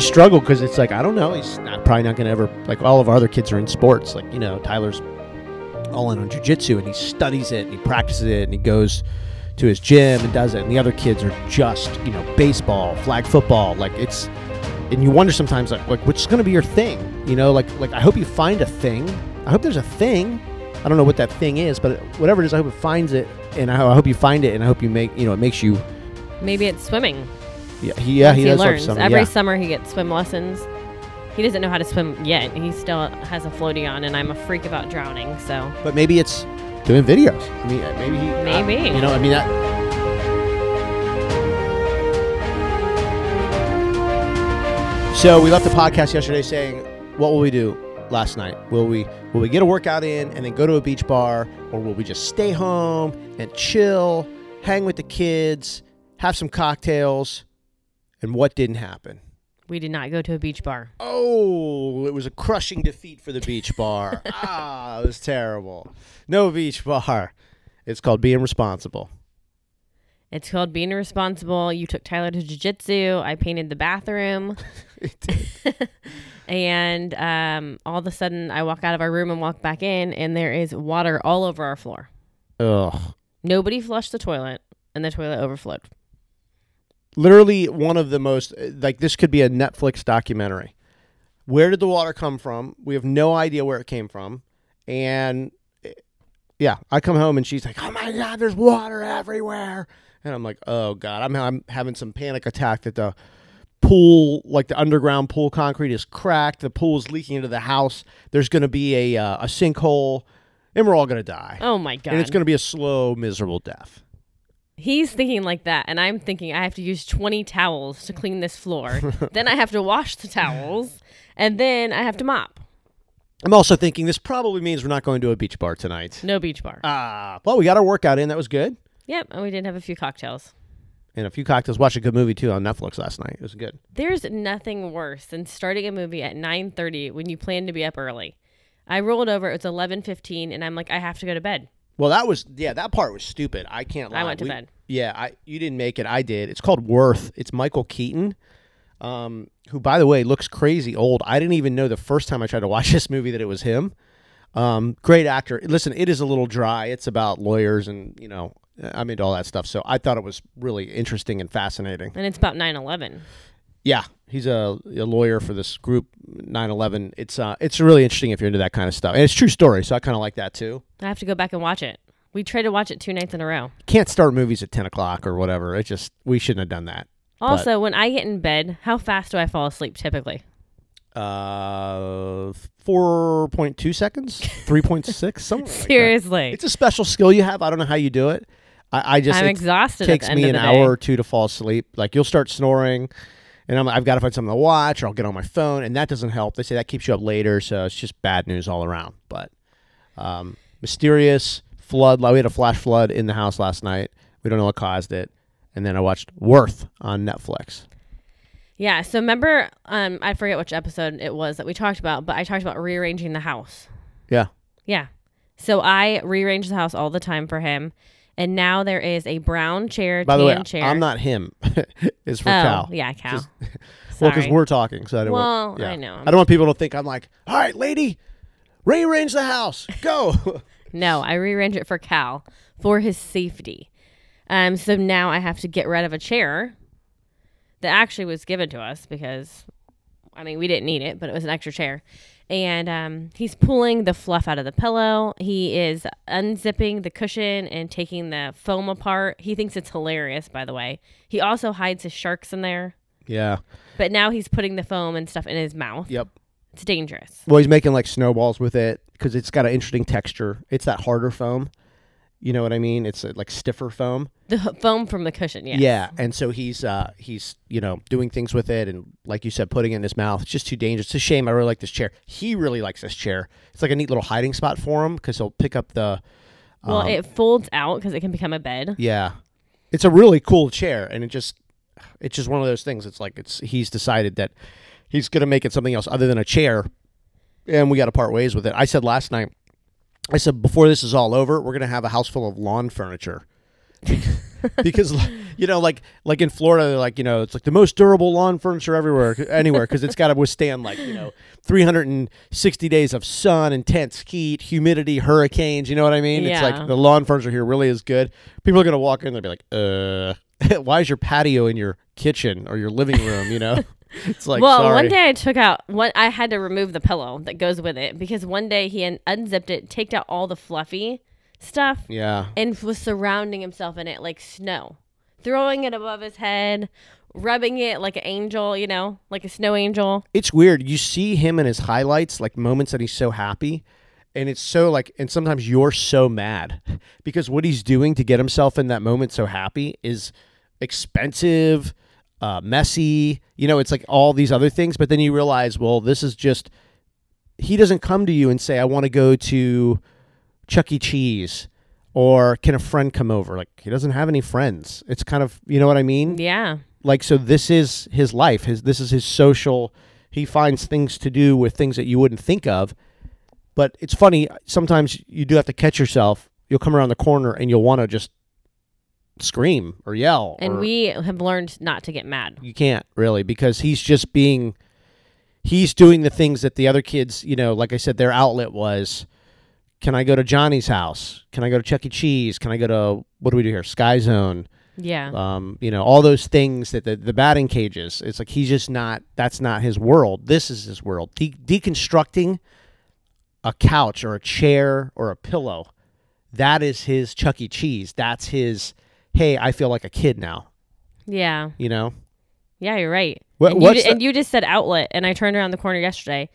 you struggle because it's like I don't know. He's not, probably not going to ever like all of our other kids are in sports. Like you know, Tyler's all in on jujitsu and he studies it and he practices it and he goes to his gym and does it. And the other kids are just you know baseball, flag football. Like it's and you wonder sometimes like like which is going to be your thing. You know, like like I hope you find a thing. I hope there's a thing. I don't know what that thing is, but whatever it is, I hope it finds it, and I, I hope you find it, and I hope you make you know it makes you. Maybe it's swimming. Yeah, he, yeah, he, he learns. Every yeah. summer he gets swim lessons. He doesn't know how to swim yet. He still has a floaty on, and I'm a freak about drowning. So But maybe it's doing videos. I mean, uh, maybe he. Maybe. uh, you know, I mean that. So we left the podcast yesterday saying, "What will we do last night? Will we will we get a workout in and then go to a beach bar, or will we just stay home and chill, hang with the kids, have some cocktails?" And what didn't happen? we did not go to a beach bar. Oh, it was a crushing defeat for the beach bar. ah, it was terrible. No beach bar. It's called being responsible. It's called being responsible. You took Tyler to jujitsu. I painted the bathroom. and um, all of a sudden, I walk out of our room and walk back in, and there is water all over our floor. Ugh. Nobody flushed the toilet, and the toilet overflowed. Literally one of the most like this could be a Netflix documentary. Where did the water come from? We have no idea where it came from. And eh, yeah, I come home and she's like, "Oh my god, there's water everywhere." And I'm like, "Oh god, I'm I'm having some panic attack that the pool, like the underground pool concrete is cracked, the pool is leaking into the house. There's going to be a uh, a sinkhole and we're all going to die." Oh my God. And it's going to be a slow, miserable death. He's thinking like that, and I'm thinking I have to use 20 towels to clean this floor. then I have to wash the towels, and then I have to mop. I'm also thinking this probably means we're not going to a beach bar tonight. No beach bar. Ah, well, we got our workout in. That was good. Yep, and we did have a few cocktails. And a few cocktails. Watched a good movie too on Netflix last night. It was good. There's nothing worse than starting a movie at 9:30 when you plan to be up early. I rolled over. It was 11:15, and I'm like, I have to go to bed. Well, that was yeah. That part was stupid. I can't lie. I went to We- bed. Yeah, I you didn't make it. I did. It's called Worth. It's Michael Keaton, um, who by the way looks crazy old. I didn't even know the first time I tried to watch this movie that it was him. Um, great actor. Listen, it is a little dry. It's about lawyers and you know I'm into all that stuff. So I thought it was really interesting and fascinating. And it's about 9/11. Yeah, he's a, a lawyer for this group 9/11. It's uh, it's really interesting if you're into that kind of stuff, and it's a true story. So I kind of like that too. I have to go back and watch it. We tried to watch it two nights in a row. Can't start movies at 10 o'clock or whatever. It just we shouldn't have done that. Also, when I get in bed, how fast do I fall asleep typically? Uh, 4.2 seconds, 3.6, something. like that. Seriously. it's a special skill you have. I don't know how you do it. I, I just I'm it exhausted. takes at the end me an hour or two to fall asleep. Like you'll start snoring, and I'm, I've got to find something to watch, or I'll get on my phone, and that doesn't help. They say that keeps you up later, so it's just bad news all around. But um, mysterious flood. We had a flash flood in the house last night. We don't know what caused it. And then I watched Worth on Netflix. Yeah. So remember, um, I forget which episode it was that we talked about, but I talked about rearranging the house. Yeah. Yeah. So I rearrange the house all the time for him, and now there is a brown chair, By the way, chair. I'm not him. it's for oh, Cal. yeah, Cal. Just- Well, because we're talking, so I don't Well, want. yeah. I know. I don't want people to think I'm like, all right, lady, rearrange the house. Go. No, I rearrange it for Cal for his safety. Um, so now I have to get rid of a chair that actually was given to us because, I mean, we didn't need it, but it was an extra chair. And um, he's pulling the fluff out of the pillow. He is unzipping the cushion and taking the foam apart. He thinks it's hilarious, by the way. He also hides his sharks in there. yeah. But now he's putting the foam and stuff in his mouth. Yep. It's dangerous. Well, he's making like snowballs with it because it's got an interesting texture. It's that harder foam. You know what I mean? It's uh, like stiffer foam. The h- foam from the cushion, yes. Yeah, and so he's uh he's you know doing things with it, and like you said, putting it in his mouth. It's just too dangerous. It's a shame. I really like this chair. He really likes this chair. It's like a neat little hiding spot for him because he'll pick up the. Well, um, it folds out because it can become a bed. Yeah, it's a really cool chair, and it just it's just one of those things. It's like it's he's decided that he's gonna make it something else other than a chair, and we got to part ways with it. I said last night, I said before this is all over, we're gonna have a house full of lawn furniture, because you know like like in Florida they're like you know it's like the most durable lawn furniture everywhere anywhere because it's got to withstand like you know 360 days of sun intense heat humidity hurricanes you know what I mean? Yeah. it's like the lawn furniture here really is good. People are gonna walk in they'll be like uh why is your patio in your kitchen or your living room? You know it's like well, sorry one day I took out one. I had to remove the pillow that goes with it because one day he un- unzipped it, taked out all the fluffy stuff, yeah and was surrounding himself in it like snow, throwing it above his head, rubbing it like an angel, you know, like a snow angel. it's weird. You see him in his highlights, like moments that he's so happy, and it's so like, and sometimes you're so mad because what he's doing to get himself in that moment so happy is expensive, uh, messy. You know, it's like all these other things, but then you realize, well, this is just. He doesn't come to you and say, "I want to go to Chuck E. Cheese." Or can a friend come over? Like he doesn't have any friends. It's kind of you know what I mean Yeah, like so this is his life his this is his social he finds things to do with things that you wouldn't think of but it's funny sometimes you do have to catch yourself you'll come around the corner and you'll want to just scream or yell and or- we have learned not to get mad. you can't really because he's just being he's doing the things that the other kids you know like i said their outlet was can i go to johnny's house can i go to chuck e cheese can i go to what do we do here sky zone Yeah, um, you know, all those things that the, the batting cages. It's like he's just not. That's not his world. This is his world. De- deconstructing a couch or a chair or a pillow. That is his Chuck E. Cheese. That's his. Hey, I feel like a kid now. yeah, You know. yeah. You're right. What- and, you and you just said outlet, and I turned around the corner yesterday.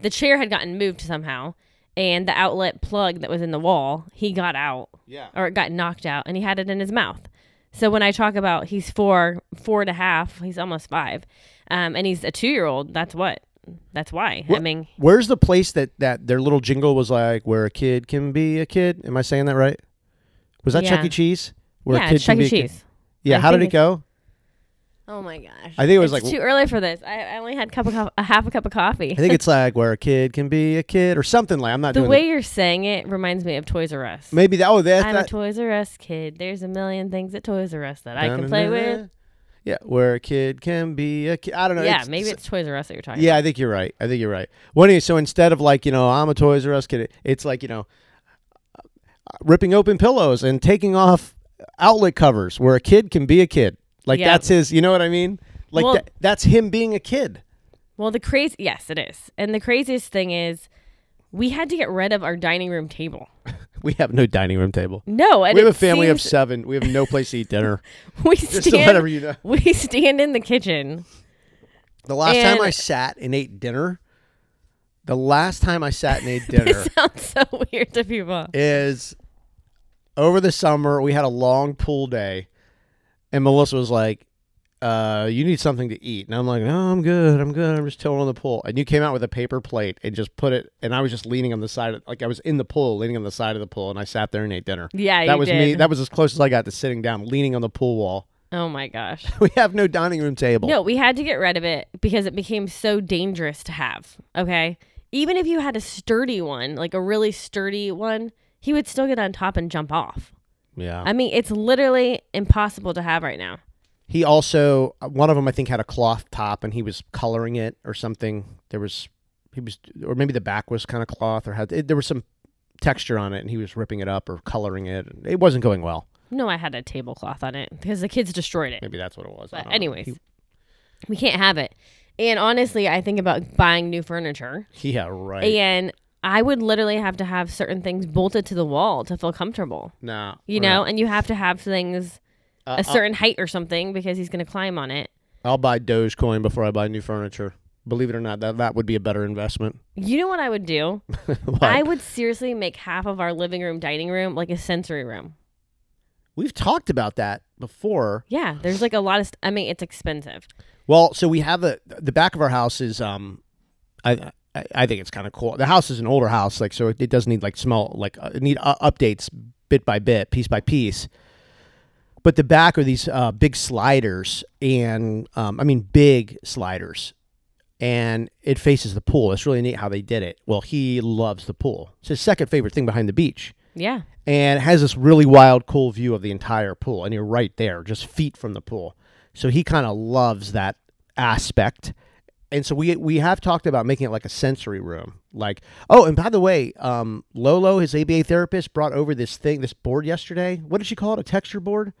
The chair had gotten moved somehow, and the outlet plug that was in the wall, he got out. Yeah. or it got knocked out and he had it in his mouth. So when I talk about he's four, four and a half, he's almost five, um, and he's a two year old, that's what. That's why. I What- mean, Where's the place that that their little jingle was like, where a kid can be a kid? Am I saying that right? Was that Chuck E. Cheese? Where yeah, a kid Chuck can be E. a kid? Cheese. Yeah. I How did it go? Oh my gosh! I think it was It's like- too early for this. I, I only had cup of co- a half a cup of coffee. I think it's like where a kid can be a kid or something like. I'm not the doing way you're saying it reminds me of Toys R Us. Maybe that. Oh, that. I'm that a Toys R Us kid. There's a million things at Toys R Us that I can play with. Yeah, where a kid can be a kid. I don't know. Yeah, it's- maybe it's- it's Toys R Us that you're talking. yeah, I think you're right. I think you're right. What anyway, so instead of like you know I'm a Toys R Us kid, it's like you know uh, ripping open pillows and taking off outlet covers where a kid can be a kid. Like Yeah. that's his. You know what I mean? Like Well- that, that's him being a kid. Well, the crazy, yes, it is. And the craziest thing is, we had to get rid of our dining room table. We have no dining room table. No, and we have a family of seven. We have no place to eat dinner. We Just stand. you know. We stand in the kitchen. The last time I sat and ate dinner, the last time I sat and ate dinner. Sounds so weird to people. is over the summer we had a long pool day and melissa was like uh, you need something to eat and i'm like no i'm good i'm good i'm just chilling on the pool and you came out with a paper plate and just put it and i was just leaning on the side of, like i was in the pool leaning on the side of the pool and i sat there and ate dinner Yeah, that was did. me that was as close as i got to sitting down leaning on the pool wall oh my gosh. we have no dining room table No, we had to get rid of it because it became so dangerous to have. Okay. Even if you had a sturdy one, like a really sturdy one, he would still get on top and jump off. yeah I mean, it's literally impossible to have right now. He also uh, one of them I think had a cloth top and he was coloring it or something. There was he was or maybe the back was kind of cloth or had it, there was some texture on it and he was ripping it up or coloring it. It wasn't going well. No, I had a tablecloth on it because the kids destroyed it. Maybe that's what it was. But anyways, He- we can't have it. And honestly, I think about buying new furniture, yeah, right. and I would literally have to have certain things bolted to the wall to feel comfortable. no, You know, and you have to have things Uh, a certain height or something because he's going to climb on it. I'll, I'll buy Dogecoin before I buy new furniture. Believe it or not, that that would be a better investment. You know what I would do? I would seriously make half of our living room, dining room like a sensory room. We've talked about that before. Yeah, there's like a lot of. St- I mean, it's expensive. Well, so we have the the back of our house is um, I I, think it's kind of cool. The house is an older house, like so it, it does need like small like uh, need uh, updates bit by bit, piece by piece. But the back are these uh, big sliders, and um, I mean big sliders, and it faces the pool. It's really neat how they did it. Well, he loves the pool. It's his second favorite thing behind the beach. Yeah. and has this really wild, cool view of the entire pool. And you're right there, just feet from the pool. So he kind of loves that aspect. And so we we have talked about making it like a sensory room. Like, oh, and by the way, um, Lolo, his ABA therapist, brought over this thing, this board yesterday. What did she call it? A texture board?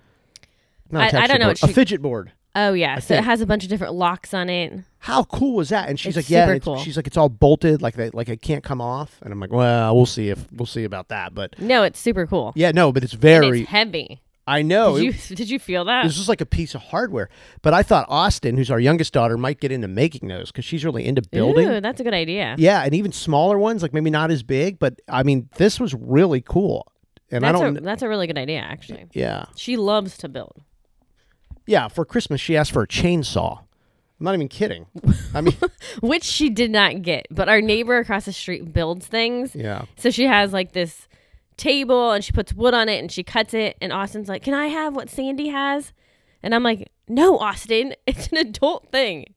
Not a I- I texture don't know board, what a fidget board. Oh yeah. So think- it has a bunch of different locks on it. How cool was that? And she's It's like, yeah, cool. she's like, it's all bolted, like they, like it can't come off. And I'm like, well, we'll see if we'll see about that. But No, it's super cool. yeah, no, but it's very. it's heavy. I know. Did it- you did you feel that? This was like a piece of hardware. But I thought Austin, who's our youngest daughter, might get into making those because she's really into building. Ooh, that's a good idea. Yeah, and even smaller ones, like maybe not as big, but I mean, this was really cool. And that's I don't. a that's a really good idea actually. yeah, She loves to build. yeah. For Christmas, she asked for a chainsaw. I'm not even kidding. I mean, Which she did not get. But our neighbor across the street builds things. yeah. So she has like this table and she puts wood on it and she cuts it and Austin's like, "Can I have what Sandy has?" And I'm like, "No, Austin, it's an adult thing.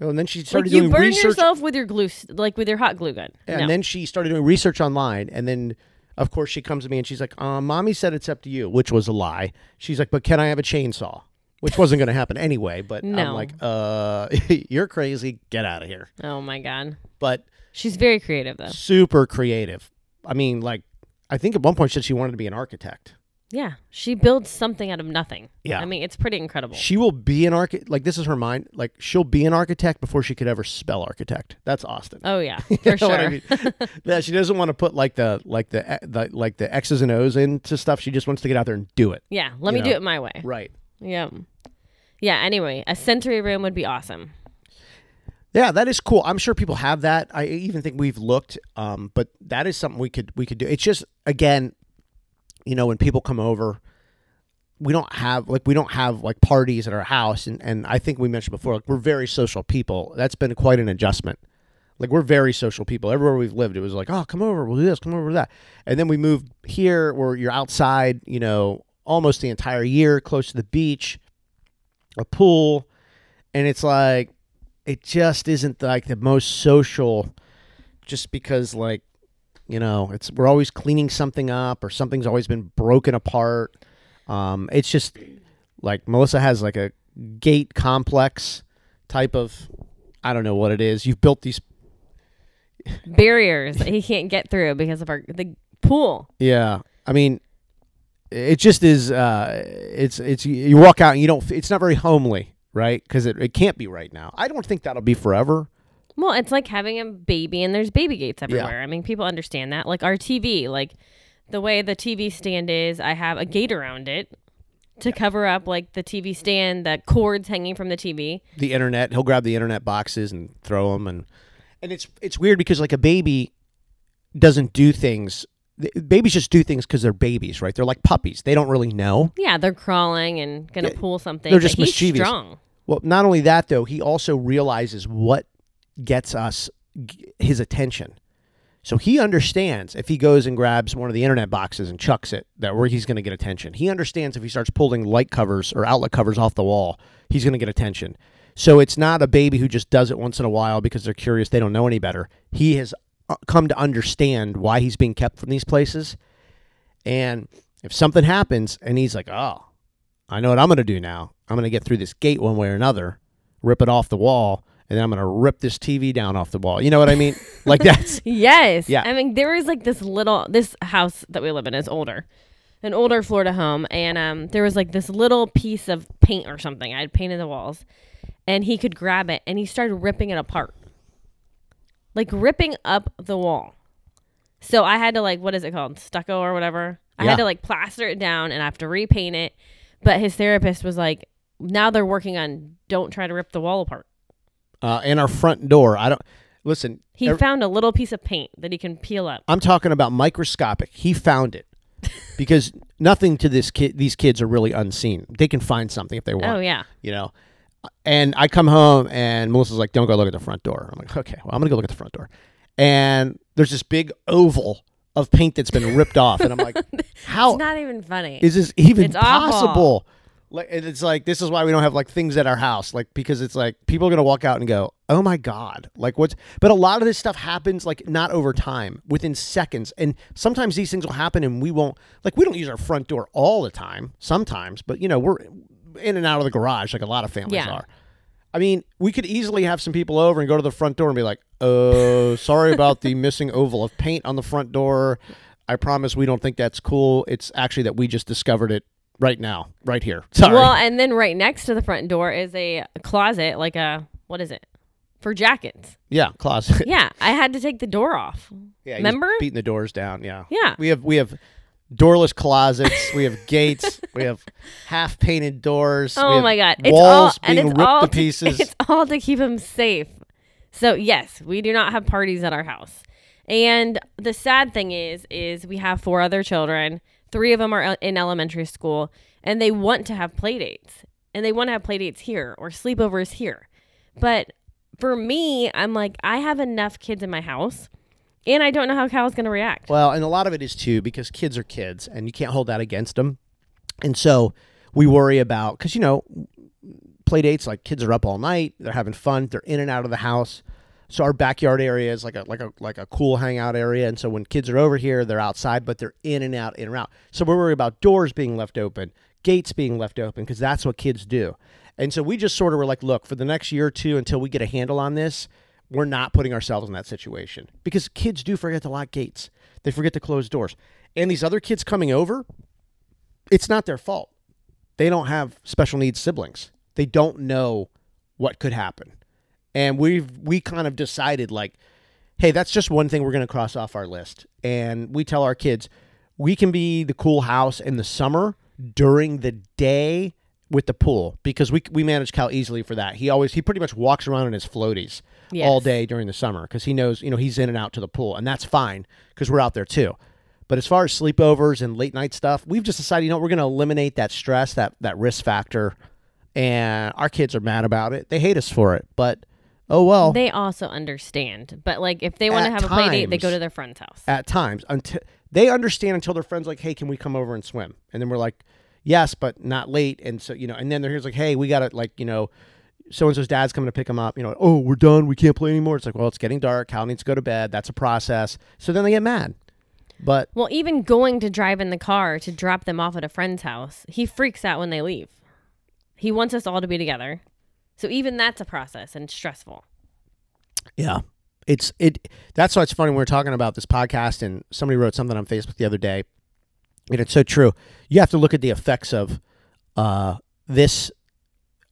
Oh, And then she Like started you doing burn research. yourself with your glue, like with your hot glue gun." And no. then she started doing research online. And then, of course, she comes to me and she's like, um, Mommy said it's up to you, which was a lie. She's like, But can I have a chainsaw? Which wasn't going to happen anyway. But I'm like, uh, You're crazy. Get out of here. oh my god, But she's very creative though. super creative. I mean, like, I think at one point she said she wanted to be an architect. Yeah, she builds something out of nothing. Yeah. I mean, it's pretty incredible. She will be an architect. Like, this is her mind. Like, she'll be an architect before she could ever spell architect. That's Austin. oh yeah, You for know sure. I mean? yeah, she doesn't want to put like the like the, eh, the like the X's and O's into stuff. She just wants to get out there and do it. Yeah, let You me do it my way. Right. Yeah. Yeah, anyway, a sensory room would be awesome. Yeah, that is cool. I'm sure people have that. I even think we've looked, um, but that is something we could we could do. It's just again, you know, when people come over, we don't have like we don't have like parties at our house, and and I think we mentioned before, like we're very social people. That's been quite an adjustment. Like we're very social people. Everywhere we've lived, it was like, oh, come over, we'll do this, come over that, and then we moved here where you're outside, you know, almost the entire year, close to the beach, a pool, and it's like it just isn't like the most social just because like you know it's we're always cleaning something up or something's always been broken apart. Um it's just like melissa has like a gate complex type of i don't know what it is. You've built these Barriers that he can't get through because of our the pool. yeah. I mean it just is uh it's it's you walk out and you don't it's not very homely right because it, it can't be right now i don't think that'll be forever Well, it's like having a baby and there's baby gates everywhere. I mean, people understand that. Like our TV, like the way the TV stand is, I have a gate around it to cover up like the TV stand, the cords hanging from the TV. the internet. He'll grab the internet boxes and throw them, and and it's it's weird because like a baby doesn't do things. Babies just do things because they're babies, right? They're like puppies. They don't really know. Yeah, they're crawling and gonna Yeah, pull something. they're just mischievous. strong. Well, not only that though, he also realizes what gets us his attention. So he understands if he goes and grabs one of the internet boxes and chucks it, that where he's going to get attention. He understands if he starts pulling light covers or outlet covers off the wall, he's going to get attention. So it's not a baby who just does it once in a while because they're curious, they don't know any better. He has uh, come to understand why he's being kept from these places. And if something happens and he's like, "Oh, I know what I'm going to do now. I'm going to get through this gate one way or another, rip it off the wall, and then I'm going to rip this TV down off the wall." You know what I mean? like that's Yes. Yeah. I mean, there was like this little this house that we live in is older. An older Florida home and um there was like this little piece of paint or something. I had painted the walls and he could grab it and he started ripping it apart. Like ripping up the wall. So I had to like what is it called? Stucco or whatever. I Yeah. had to like plaster it down and I have to repaint it. But his therapist was like now they're working on don't try to rip the wall apart. uh, in our front door. I don't listen. He found a little piece of paint that he can peel up. I'm talking about microscopic. He found it because nothing to this kid. These kids are really unseen. They can find something if they want. Oh yeah. You know. And I come home and Melissa's like, "Don't go look at the front door." I'm like, "Okay, well, I'm gonna go look at the front door." And there's this big oval of paint that's been ripped off, and I'm like, "How It's not even funny. is this even It's awful. possible? Like and it's like this is why we don't have like things at our house, like because it's like people are gonna walk out and go, "Oh my god!" Like what's? But a lot of this stuff happens like not over time, within seconds, and sometimes these things will happen and we won't. Like we don't use our front door all the time, sometimes, but you know we're in and out of the garage like a lot of families Yeah. are. I mean, we could easily have some people over and go to the front door and be like, "Oh, sorry about the missing oval of paint on the front door. I promise we don't think that's cool. It's actually that we just discovered it right now, right here. Sorry." Well, and then right next to the front door is a closet, like a what is it? For jackets. yeah, closet. Yeah, I had to take the door off. Yeah, Remember? beating the doors down. Yeah, Yeah. We have we have doorless closets. we have gates. We have half painted doors. Oh my god, it's walls all and being it's ripped all to pieces. It's all to keep him safe. So yes, we do not have parties at our house. And the sad thing is, is we have four other children. Three of them are in elementary school, and they want to have play dates, and they want to have play dates here or sleepovers here. But for me, I'm like, I have enough kids in my house, and I don't know how Cal's going to react. Well, and a lot of it is too because kids are kids, and you can't hold that against them. And so we worry about because you know play dates like kids are up all night, they're having fun, they're in and out of the house. So our backyard area is like a like a like a cool hangout area, and so when kids are over here, they're outside, but they're in and out, in and out. So we're worried about doors being left open, gates being left open, because that's what kids do. And so we just sort of were like, look, for the next year or two, until we get a handle on this, we're not putting ourselves in that situation. Because kids do forget to lock gates, they forget to close doors, and these other kids coming over, it's not their fault. They don't have special needs siblings. They don't know what could happen. And we've we kind of decided like hey that's just one thing we're going to cross off our list. And we tell our kids we can be the cool house in the summer during the day with the pool because we we manage cal easily for that. He always he pretty much walks around in his floaties all day during the summer because he knows you know he's in and out to the pool and that's fine because we're out there too. But as far as sleepovers and late night stuff we've just decided you know we're going to eliminate that stress that that risk factor and our kids are mad about it. They hate us for it but oh well. They also understand, but like if they want to have a play date, they go to their friend's house. at times until they understand until their friends like hey can we come over and swim? And then we're like yes but not late and so you know and then they're here's like hey we gotta like you know so and so's dad's coming to pick him up you know oh we're done we can't play anymore it's like well it's getting dark cal needs to go to bed that's a process so then they get mad but Well, even going to drive in the car to drop them off at a friend's house, he freaks out when they leave. He wants us all to be together. So even that's a process and stressful. Yeah. It's it that's why it's funny when we were talking about this podcast and somebody wrote something on Facebook the other day. And it's so true. You have to look at the effects of uh this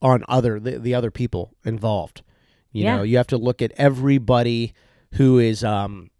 on other the, the other people involved. You Yeah. know, you have to look at everybody who is um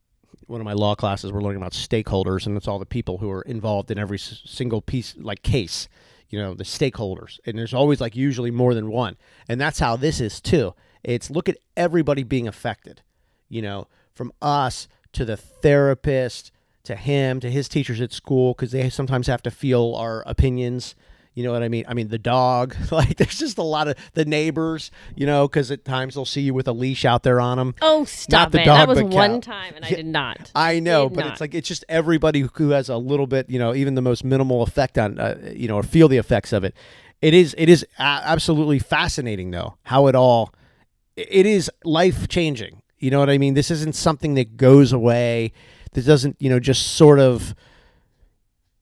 one of my law classes we're learning about stakeholders and it's all the people who are involved in every s- single piece like case you know the stakeholders and there's always like usually more than one and that's how this is too it's look at everybody being affected you know from us to the therapist to him to his teachers at school because they sometimes have to feel our opinions you know what i mean i mean the dog like there's just a lot of the neighbors you know because at times they'll see you with a leash out there on them Oh, stop the it. dog, that was one Cal. time and I did not. I know, Did but not. it's like it's just everybody who has a little bit, you know, even the most minimal effect on, uh, you know, or feel the effects of it. It is it is a- absolutely fascinating though how it all it is life changing. You know what I mean? This isn't something that goes away. This doesn't, you know, just sort of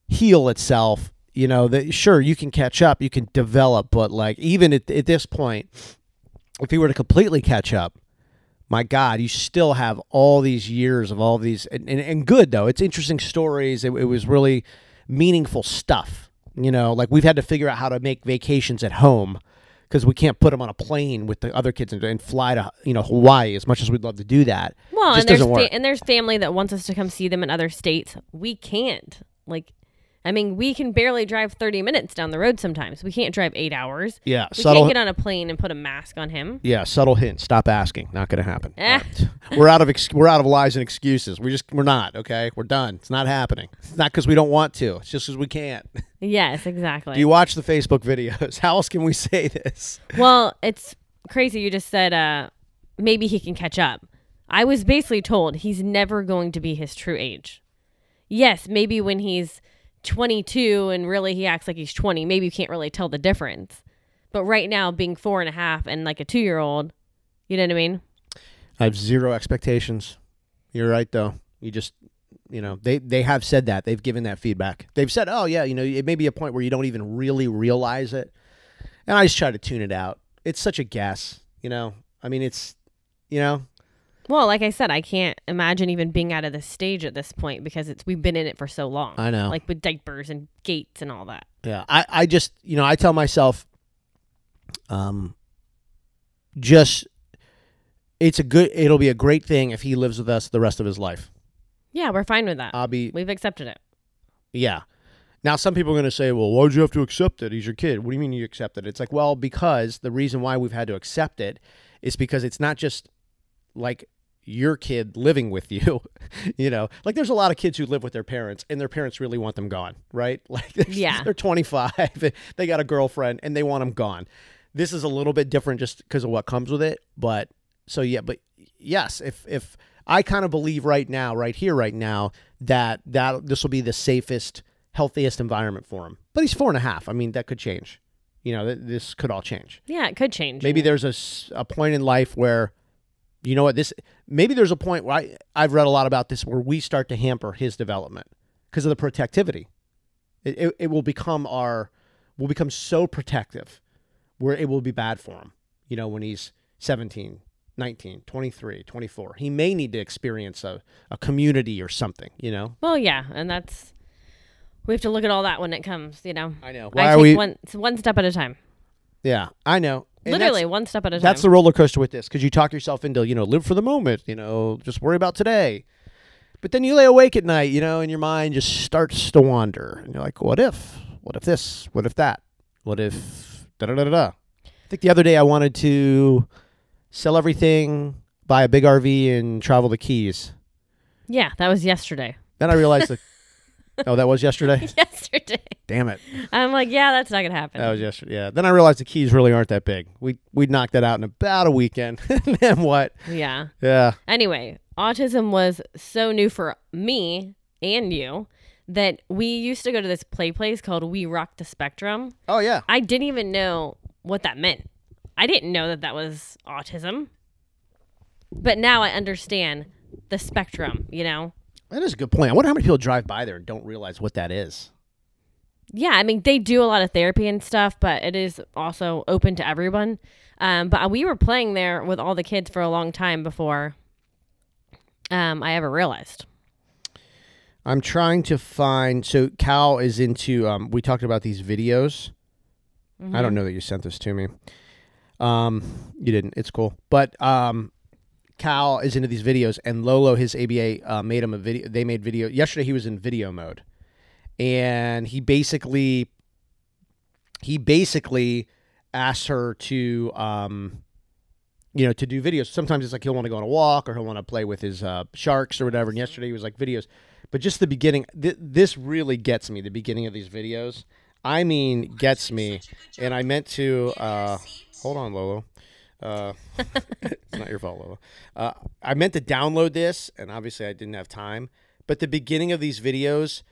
heal itself. You know, that sure you can catch up, you can develop, but like even at, at this point, if you were to completely catch up, my God, you still have all these years of all these, and, and, and good though. It's interesting stories. It, it was really meaningful stuff. You know, like we've had to figure out how to make vacations at home because we can't put them on a plane with the other kids and, and fly to you know Hawaii as much as we'd love to do that. well, just and there's fa- and there's family that wants us to come see them in other states. We can't. Like, I mean, we can barely drive 30 minutes down the road sometimes. We can't drive eight hours. Yeah, We subtle. can't get on a plane and put a mask on him. yeah, subtle hint. Stop asking. Not going to happen. Eh. Right. We're out of ex- we're out of lies and excuses. We just we're not okay. We're done. It's not happening. It's not because we don't want to. It's just because we can't. Yes, exactly. Do you watch the Facebook videos? How else can we say this? Well, it's crazy. You just said uh, maybe he can catch up. I was basically told he's never going to be his true age. Yes, maybe when he's 22 and really he acts like he's 20, maybe you can't really tell the difference. But right now, being four and a half and like a two year old, you know what I mean? I have zero expectations. You're right, though. You just, you know, they they have said that. They've given that feedback. They've said, oh yeah, you know, it may be a point where you don't even really realize it, and I just try to tune it out. It's such a guess, you know. I mean, it's, you know, Well, like I said, I can't imagine even being out of the stage at this point because it's we've been in it for so long. I know. Like with diapers and gates and all that. Yeah, I, I just you know I tell myself, um, just it's a good it'll be a great thing if he lives with us the rest of his life. Yeah, we're fine with that. I'll be We've accepted it. yeah. Now some people are going to say, well, why'd you have to accept it? He's your kid. What do you mean you accept it? It's like, well, because the reason why we've had to accept it is because it's not just like your kid living with you you know? Like there's a lot of kids who live with their parents and their parents really want them gone right? Like there's- Yeah. they're 25 they got a girlfriend and they want them gone. This is a little bit different just because of what comes with it but so yeah but yes if if i kind of believe right now right here right now that that this will be the safest healthiest environment for him but he's four and a half. I mean that could change. You know th- this could all change. Yeah, it could change. maybe there's a, a point in life where you know what this maybe there's a point where I, i've read a lot about this where we start to hamper his development because of the protectivity. It, it, it will become our will become so protective where it will be bad for him you know when he's 17 19 23 24 he may need to experience a, a community or something you know? Well, yeah, and that's we have to look at all that when it comes. You know, i know. I why take are we one it's one step at a time. yeah i know Literally one step at a time. That's the roller coaster with this because you talk yourself into, you know, live for the moment, you know, just worry about today. But then you lay awake at night, you know, and your mind just starts to wander. And you're like, what if? What if this? What if that? What if da da da da da? I think the other day I wanted to sell everything, buy a big RV, and travel the Keys. yeah, that was yesterday. Then I realized that, oh, that was yesterday? yesterday. Damn it. I'm like, yeah, that's not gonna happen. That was yesterday. Yeah. Then I realized the Keys really aren't that big. We we knocked that out in about a weekend. and then what? yeah. Yeah. Anyway, autism was so new for me and you that we used to go to this play place called We Rock the Spectrum. Oh, yeah. I didn't even know what that meant. I didn't know that that was autism. But now I understand the spectrum, you know? That is a good point. I wonder how many people drive by there and don't realize what that is. Yeah, I mean, they do a lot of therapy and stuff, but it is also open to everyone. Um, but we were playing there with all the kids for a long time before um, I ever realized. I'm trying to find. So Cal is into. Um, we talked about these videos. I don't know that you sent this to me. Um, you didn't. It's cool. But um, Cal is into these videos, and Lolo, his ABA, uh, made him a video. They made video yesterday. He was in video mode, and he basically, he basically asks her to, um, you know, to do videos. Sometimes it's like he'll want to go on a walk, or he'll want to play with his uh, sharks or whatever. And yesterday he was like videos, but just the beginning. Th- this really gets me. The beginning of these videos. I mean, gets me. And I meant to. Uh, hold on, Lolo. Uh, it's not your fault, Lolo. Uh, I meant to download this, and obviously I didn't have time. But the beginning of these videos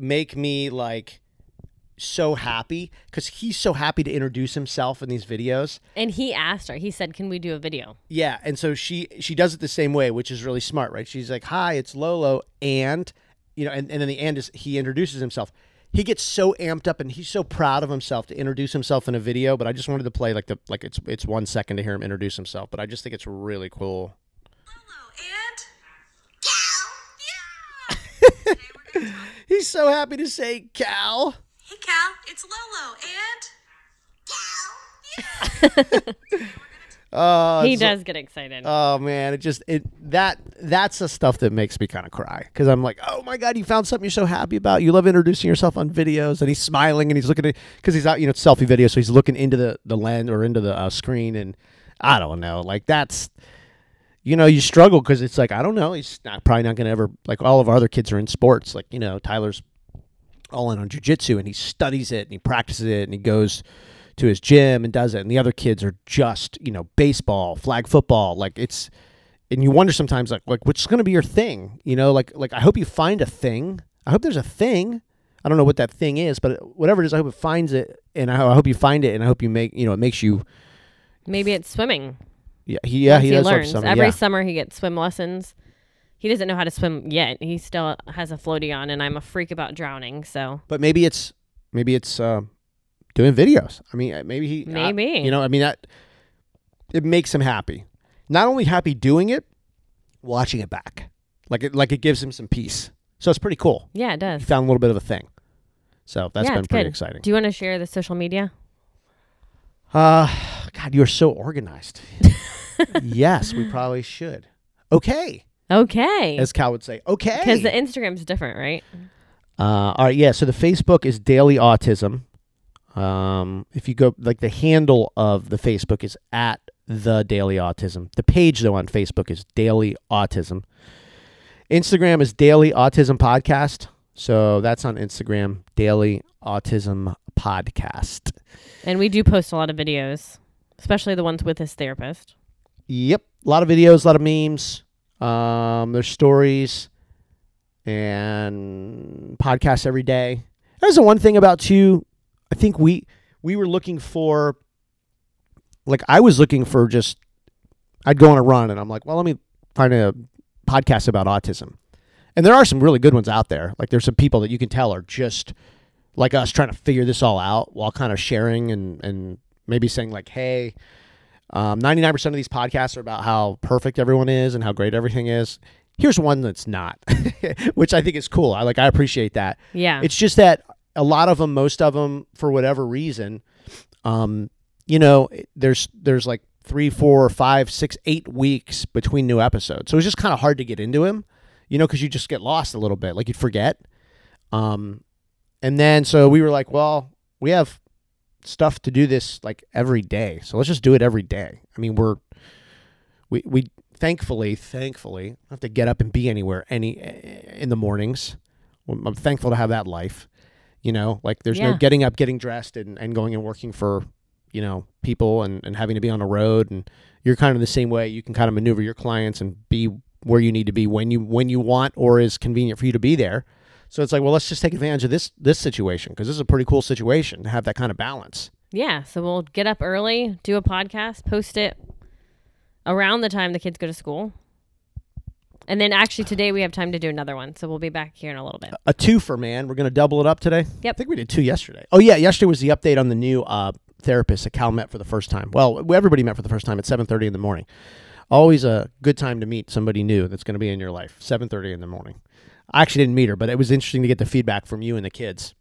make me like so happy because he's so happy to introduce himself in these videos. And he asked her, he said, Can we do a video? Yeah, and so she she does it the same way, which is really smart, right? She's like, "Hi, it's Lolo," and you know, and, and then the end is he introduces himself. He gets so amped up and he's so proud of himself to introduce himself in a video. But I just wanted to play like the like it's it's one second to hear him introduce himself. But I just think it's really cool. Lolo and Cal. Yeah. Today we're gonna talk- He's so happy to say Cal. hey Cal, it's Lolo and Cal. Yeah. Uh, he does get excited. Oh man, it just it that that's the stuff that makes me kind of cry because I'm like, oh my god, you found something you're so happy about. You love introducing yourself on videos, and he's smiling and he's looking at because he's out, you know, it's selfie video, so he's looking into the the lens or into the uh, screen, and I don't know, like that's you know, you struggle because it's like I don't know, he's not probably not gonna ever like all of our other kids are in sports, like you know, Tyler's all in on jujitsu and he studies it and he practices it and he goes to his gym and does it and the other kids are just you know baseball flag football like it's and you wonder sometimes like like is going to be your thing you know like like i hope you find a thing i hope there's a thing I don't know what that thing is, but whatever it is, I hope it finds it, and I, I hope you find it, and I hope you make you know it makes you. Maybe it's swimming. Yeah, he yeah he, he learns. summer, Every yeah. summer he gets swim lessons. He doesn't know how to swim yet. He still has a floaty on, and I'm a freak about drowning. So But maybe it's maybe it's uh, doing videos. I mean, uh, maybe he I- Maybe. you know. I mean that it makes him happy. Not only happy doing it, watching it back, like it like it gives him some peace. So it's pretty cool. yeah, it He does. found a little bit of a thing. So that's Yeah, been pretty good. exciting. Do you want to share the social media? Uh, God, you're so organized. yes, we probably should. Okay, Okay. as Cal would say. Okay. Because the Instagram's different, right? Uh, all right, yeah. So the Facebook is Daily Autism. Um, if you go, like the handle of the Facebook is at the Daily Autism. The page though on Facebook is Daily Autism. Instagram is Daily Autism Podcast. So that's on Instagram, Daily Autism Podcast. And we do post a lot of videos, especially the ones with his therapist. Yep, a lot of videos, a lot of memes. Um, there's stories and podcasts every day. There's the one thing about too. I think we we were looking for, like I was looking for just. I'd go on a run and I'm like, well, let me find a podcast about autism, and there are some really good ones out there. Like there's some people that you can tell are just like us trying to figure this all out while kind of sharing and and maybe saying like, hey. Um, 99% of these podcasts are about how perfect everyone is and how great everything is. Here's one that's not, which I think is cool. I like, I appreciate that. Yeah. It's just that a lot of them, most of them, for whatever reason, um, you know, there's there's like three, four, five, six, eight weeks between new episodes, so it's just kind of hard to get into him, you know, because you just get lost a little bit, like you'd forget. Um, and then so we were like, well, we have stuff to do this like every day, so let's just do it every day. I mean, we're we we thankfully thankfully don't have to get up and be anywhere any in the mornings. I'm thankful to have that life. You know, like there's no getting up, getting dressed, and, and going and working for, you know, people and, and having to be on the road. And you're kind of the same way. You can kind of maneuver your clients and be where you need to be when you when you want or is convenient for you to be there. So it's like, well, let's just take advantage of this this situation because this is a pretty cool situation to have that kind of balance. yeah. So we'll get up early, do a podcast, post it around the time the kids go to school. And then actually today we have time to do another one. So we'll be back here in a little bit. A twofer, man. We're gonna double it up today. Yep. I think we did two yesterday. Oh yeah, yesterday was the update on the new uh, therapist that Cal met for the first time. Well, everybody met for the first time at 7:30 in the morning. Always a good time to meet somebody new that's going to be in your life. 7:30 in the morning. I actually didn't meet her, but it was interesting to get the feedback from you and the kids.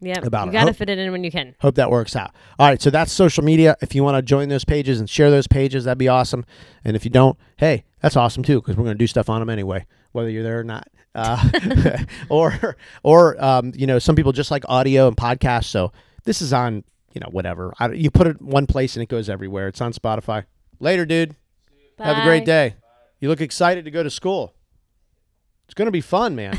Yeah. About you it. got to Hope- fit it in when you can. Hope that works out. All right, so that's social media. If you want to join those pages and share those pages, that'd be awesome. And if you don't, hey, that's awesome too, because we're going to do stuff on them anyway, whether you're there or not. Uh, or, or um, you know, some people just like audio and podcasts. So this is on, you know, whatever. I, you put it one place and it goes everywhere. It's on Spotify. Later, dude. Have a great day. You look excited to go to school. It's going to be fun, man.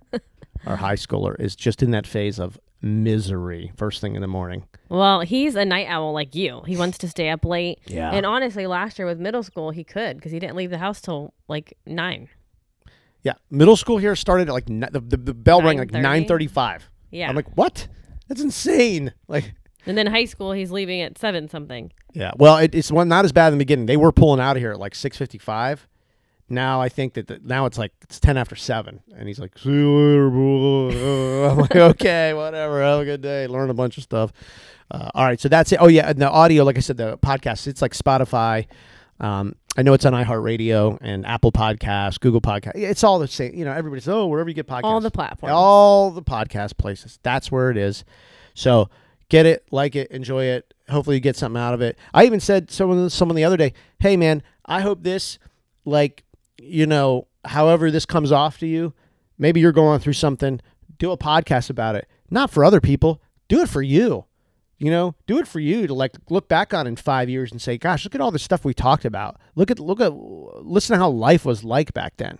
Our high schooler is just in that phase of misery first thing in the morning. Well, he's a night owl like you. He wants to stay up late. Yeah. And honestly, last year with middle school, he could because he didn't leave the house till like nine. Yeah, middle school here started at like the, the, the bell rang like nine thirty-five. Yeah. I'm like, what? That's insane. Like, and then high school, he's leaving at seven something. yeah. Well, it, it's one not as bad in the beginning. They were pulling out of here at like six fifty-five. Now I think that the, now it's like it's ten after seven, and he's like, "See you later, boy." I'm like, okay, whatever. Have a good day. Learn a bunch of stuff. Uh, all right, so that's it. Oh yeah, and the audio, like I said, the podcast. It's like Spotify. Um, I know it's on iHeartRadio and Apple Podcasts, Google Podcast. It's all the same. You know, everybody says, "Oh, wherever you get podcasts." All the platforms. all the podcast places. That's where it is. So get it, like it, enjoy it. Hopefully you get something out of it. I even said someone someone the other day, "Hey man, I hope this like you know, however this comes off to you, maybe you're going through something, do a podcast about it. Not for other people, do it for you. You know, do it for you to like look back on in 5 years and say, "Gosh, look at all the stuff we talked about. Look at look at listen to how life was like back then."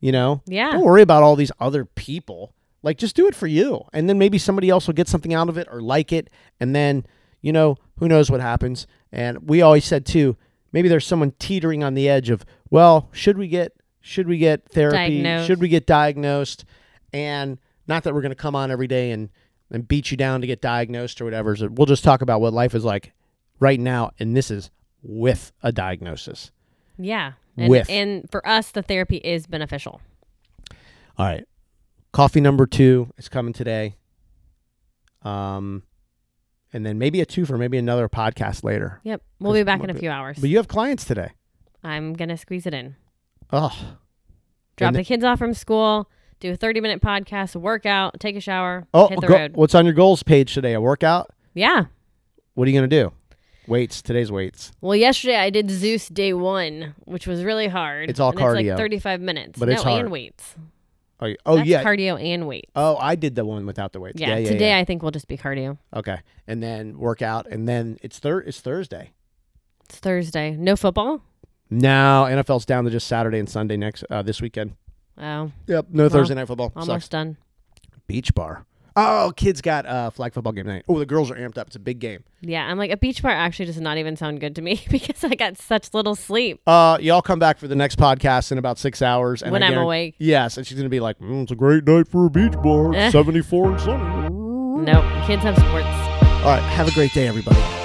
You know? Yeah. Don't worry about all these other people. Like just do it for you. And then maybe somebody else will get something out of it or like it. And then, you know, who knows what happens. And we always said too, maybe there's someone teetering on the edge of, well, should we get should we get therapy? Diagnosed. Should we get diagnosed? And not that we're going to come on every day and and beat you down to get diagnosed or whatever. So we'll just talk about what life is like right now, and this is with a diagnosis. Yeah. And, With. and for us, the therapy is beneficial. All right. Coffee number two is coming today. Um, and then maybe a two for maybe another podcast later. Yep. We'll be back in a few hours. But you have clients today. I'm going to squeeze it in. Oh, Drop And the kids off from school, do a 30 minute podcast, workout, take a shower, oh, hit the go- road. what's on your goals page today? A workout? Yeah. What are you gonna do? Weights. Today's weights. Well, yesterday I did Zeus day one, which was really hard. It's all and cardio. It's like 35 minutes. But no, it's hard. and weights. Oh, oh That's yeah. cardio and weight. oh, I did the one without the weights. Yeah, Yeah, yeah. today yeah. I think we'll just be cardio. Okay, and then workout, and then it's thir- It's Thursday. It's Thursday. No football? No, NFL's down to just Saturday and Sunday next uh, this weekend. Oh, Yep, no Thursday night football. almost Sucks. done. Beach bar. Oh, kids got uh, flag football game night. Oh, the girls are amped up. It's a big game. Yeah, I'm like, a beach bar actually does not even sound good to me because I got such little sleep. Uh, y'all come back for the next podcast in about six hours. And When I'm awake. Yes, and she's gonna be like, mm, "It's a great night for a beach bar. Eh. Seventy-four and sunny." Nope, kids have sports. All right, have a great day, everybody.